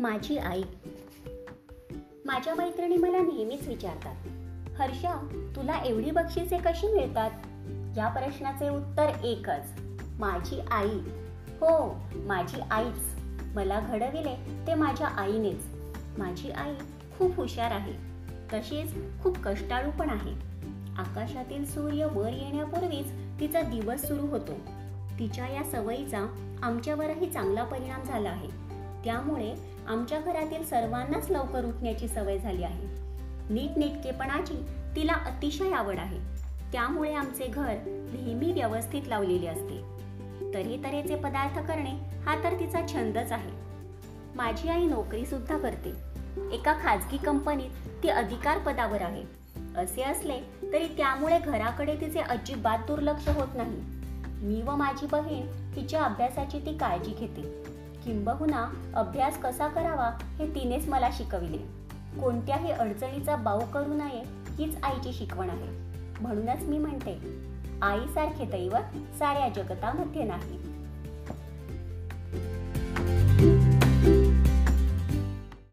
माझी आई. माझ्या मैत्रिणी मला नेहमीच विचारतात हर्षा तुला एवढी बक्षिसे कशी मिळतात? या प्रश्नाचे उत्तर एकच माझी आई. हो माझी आईच. मला घडविले ते माझ्या आईनेच. माझी आई खूप हुशार आहे. तशीच खूप कष्टाळू पण आहे. आकाशातील सूर्य वर येण्यापूर्वीच तिचा दिवस सुरू होतो. तिच्या या सवयीचा आमच्यावरही चांगला परिणाम झाला आहे. त्यामुळे आमच्या घरातील सर्वांनाच लवकर उठण्याची सवय झाली आहे. नीटनेटकेपणाची तिला अतिशय आवड आहे. त्यामुळे आमचे घर नेहमी व्यवस्थित लावलेले असते. तऱ्हे तऱ्हेचे पदार्थ करणे हा तर तिचा छंदच आहे. माझी आई नोकरीसुद्धा करते. एका खाजगी कंपनीत ती अधिकार पदावर आहे. असे असले तरी त्यामुळे घराकडे तिचे अजिबात दुर्लक्ष होत नाही. मी व माझी बहीण तिच्या अभ्यासाची ती काळजी घेते. किंबहुना अभ्यास कसा करावा हे तिनेच मला शिकविले. कोणत्याही अडचणीचा बाऊ करू नये हीच आईची शिकवण आहे. म्हणूनच मी म्हणते आईसारखे दैवत साऱ्या जगतामध्ये नाही.